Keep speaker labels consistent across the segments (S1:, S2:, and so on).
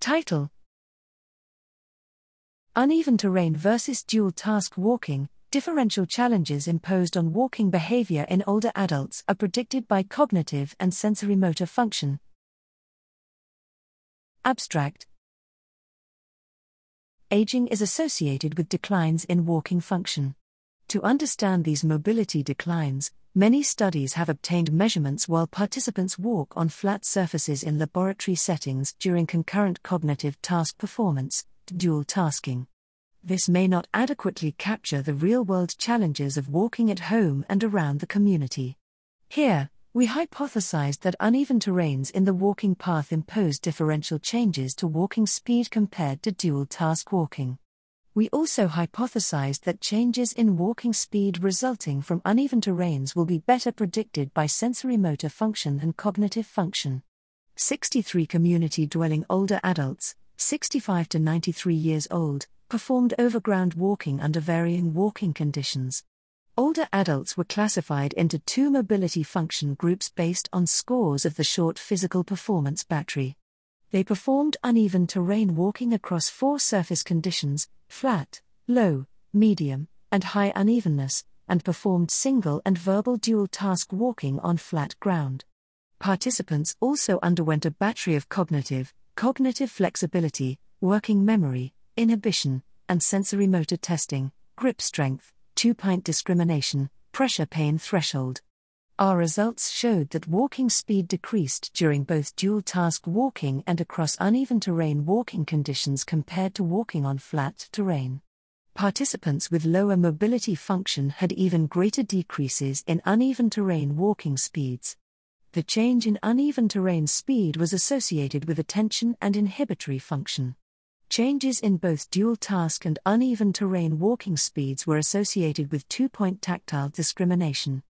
S1: Title Uneven terrain versus dual task walking Differential challenges imposed on walking behavior in older adults are predicted by cognitive and sensorimotor function. Abstract Aging is associated with declines in walking function. To understand these mobility declines, many studies have obtained measurements while participants walk on flat surfaces in laboratory settings during concurrent cognitive task performance, dual tasking this may not adequately capture the real world challenges of walking at home and around the community. Here, we hypothesized that uneven terrains in the walking path impose differential changes to walking speed compared to dual task walking. We also hypothesized that changes in walking speed resulting from uneven terrains will be better predicted by sensorimotor function and cognitive function. 63 community dwelling older adults, 65 to 93 years old, performed overground walking under varying walking conditions. Older adults were classified into two mobility function groups based on scores of the short physical performance battery. They performed uneven terrain walking across four surface conditions flat, low, medium, and high unevenness, and performed single and verbal dual task walking on flat ground. Participants also underwent a battery of cognitive, cognitive flexibility, working memory, inhibition, and sensorimotor testing, grip strength, two point discrimination, pressure pain threshold. Our results showed that walking speed decreased during both dual task walking and across uneven terrain walking conditions compared to walking on flat terrain. Participants with lower mobility function had even greater decreases in uneven terrain walking speeds. The change in uneven terrain speed was associated with attention and inhibitory function. Changes in both dual task and uneven terrain walking speeds were associated with two point tactile discrimination.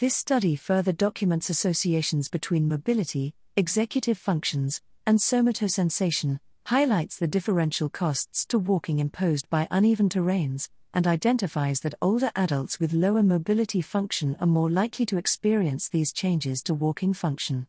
S1: This study further documents associations between mobility, executive functions, and somatosensation, highlights the differential costs to walking imposed by uneven terrains, and identifies that older adults with lower mobility function are more likely to experience these changes to walking function.